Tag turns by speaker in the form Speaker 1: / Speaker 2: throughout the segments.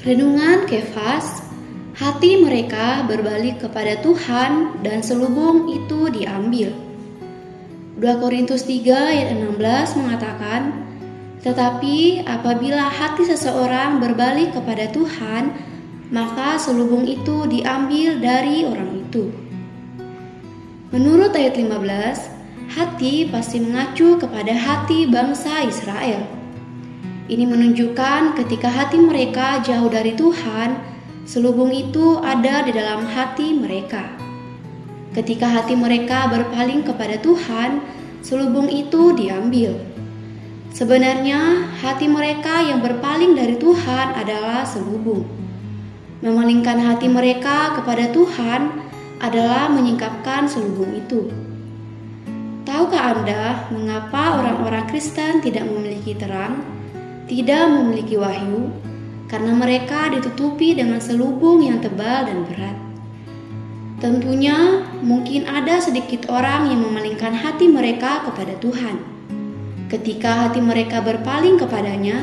Speaker 1: Renungan Kefas, hati mereka berbalik kepada Tuhan dan selubung itu diambil. 2 Korintus 3 ayat 16 mengatakan, Tetapi apabila hati seseorang berbalik kepada Tuhan, maka selubung itu diambil dari orang itu. Menurut ayat 15, hati pasti mengacu kepada hati bangsa Israel. Ini menunjukkan ketika hati mereka jauh dari Tuhan, selubung itu ada di dalam hati mereka. Ketika hati mereka berpaling kepada Tuhan, selubung itu diambil. Sebenarnya, hati mereka yang berpaling dari Tuhan adalah selubung. Memalingkan hati mereka kepada Tuhan adalah menyingkapkan selubung itu. Tahukah Anda mengapa orang-orang Kristen tidak memiliki terang? Tidak memiliki wahyu karena mereka ditutupi dengan selubung yang tebal dan berat. Tentunya mungkin ada sedikit orang yang memalingkan hati mereka kepada Tuhan. Ketika hati mereka berpaling kepadanya,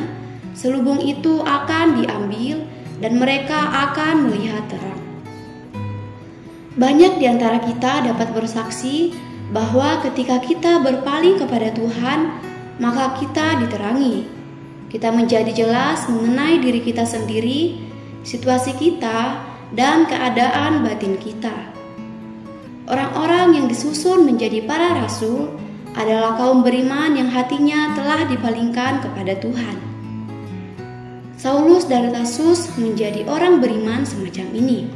Speaker 1: selubung itu akan diambil dan mereka akan melihat terang. Banyak di antara kita dapat bersaksi bahwa ketika kita berpaling kepada Tuhan, maka kita diterangi kita menjadi jelas mengenai diri kita sendiri, situasi kita, dan keadaan batin kita. Orang-orang yang disusun menjadi para rasul adalah kaum beriman yang hatinya telah dipalingkan kepada Tuhan. Saulus dari Tarsus menjadi orang beriman semacam ini.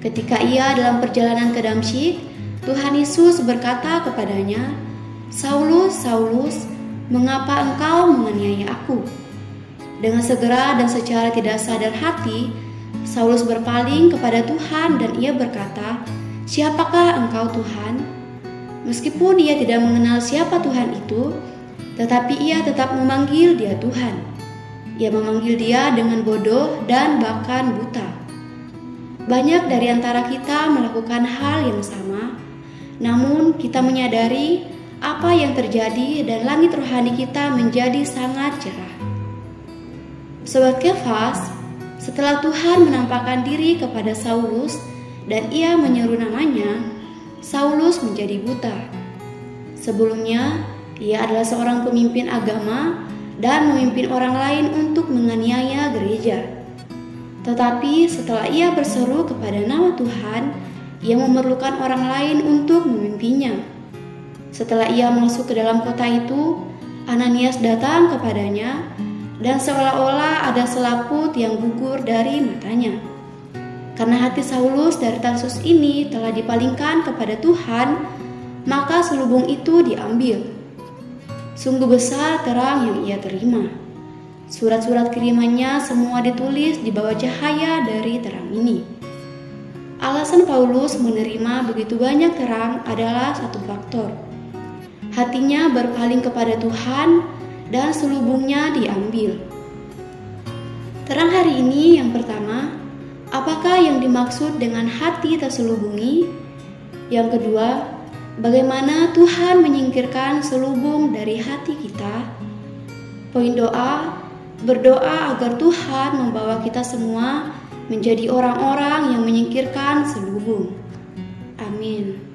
Speaker 1: Ketika ia dalam perjalanan ke Damsyik, Tuhan Yesus berkata kepadanya, "Saulus, Saulus, Mengapa engkau menganiaya aku? Dengan segera dan secara tidak sadar hati, Saulus berpaling kepada Tuhan dan ia berkata, Siapakah engkau Tuhan? Meskipun ia tidak mengenal siapa Tuhan itu, tetapi ia tetap memanggil dia Tuhan. Ia memanggil dia dengan bodoh dan bahkan buta. Banyak dari antara kita melakukan hal yang sama, namun kita menyadari apa yang terjadi dan langit rohani kita menjadi sangat cerah. Sobat Kefas, setelah Tuhan menampakkan diri kepada Saulus dan ia menyeru namanya, Saulus menjadi buta. Sebelumnya, ia adalah seorang pemimpin agama dan memimpin orang lain untuk menganiaya gereja. Tetapi setelah ia berseru kepada nama Tuhan, ia memerlukan orang lain untuk memimpinnya. Setelah ia masuk ke dalam kota itu, Ananias datang kepadanya dan seolah-olah ada selaput yang gugur dari matanya. Karena hati Saulus dari Tarsus ini telah dipalingkan kepada Tuhan, maka selubung itu diambil. Sungguh besar terang yang ia terima. Surat-surat kirimannya semua ditulis di bawah cahaya dari terang ini. Alasan Paulus menerima begitu banyak terang adalah satu faktor, hatinya berpaling kepada Tuhan dan selubungnya diambil. Terang hari ini yang pertama, apakah yang dimaksud dengan hati terselubungi? Yang kedua, bagaimana Tuhan menyingkirkan selubung dari hati kita? Poin doa, berdoa agar Tuhan membawa kita semua menjadi orang-orang yang menyingkirkan selubung. Amin.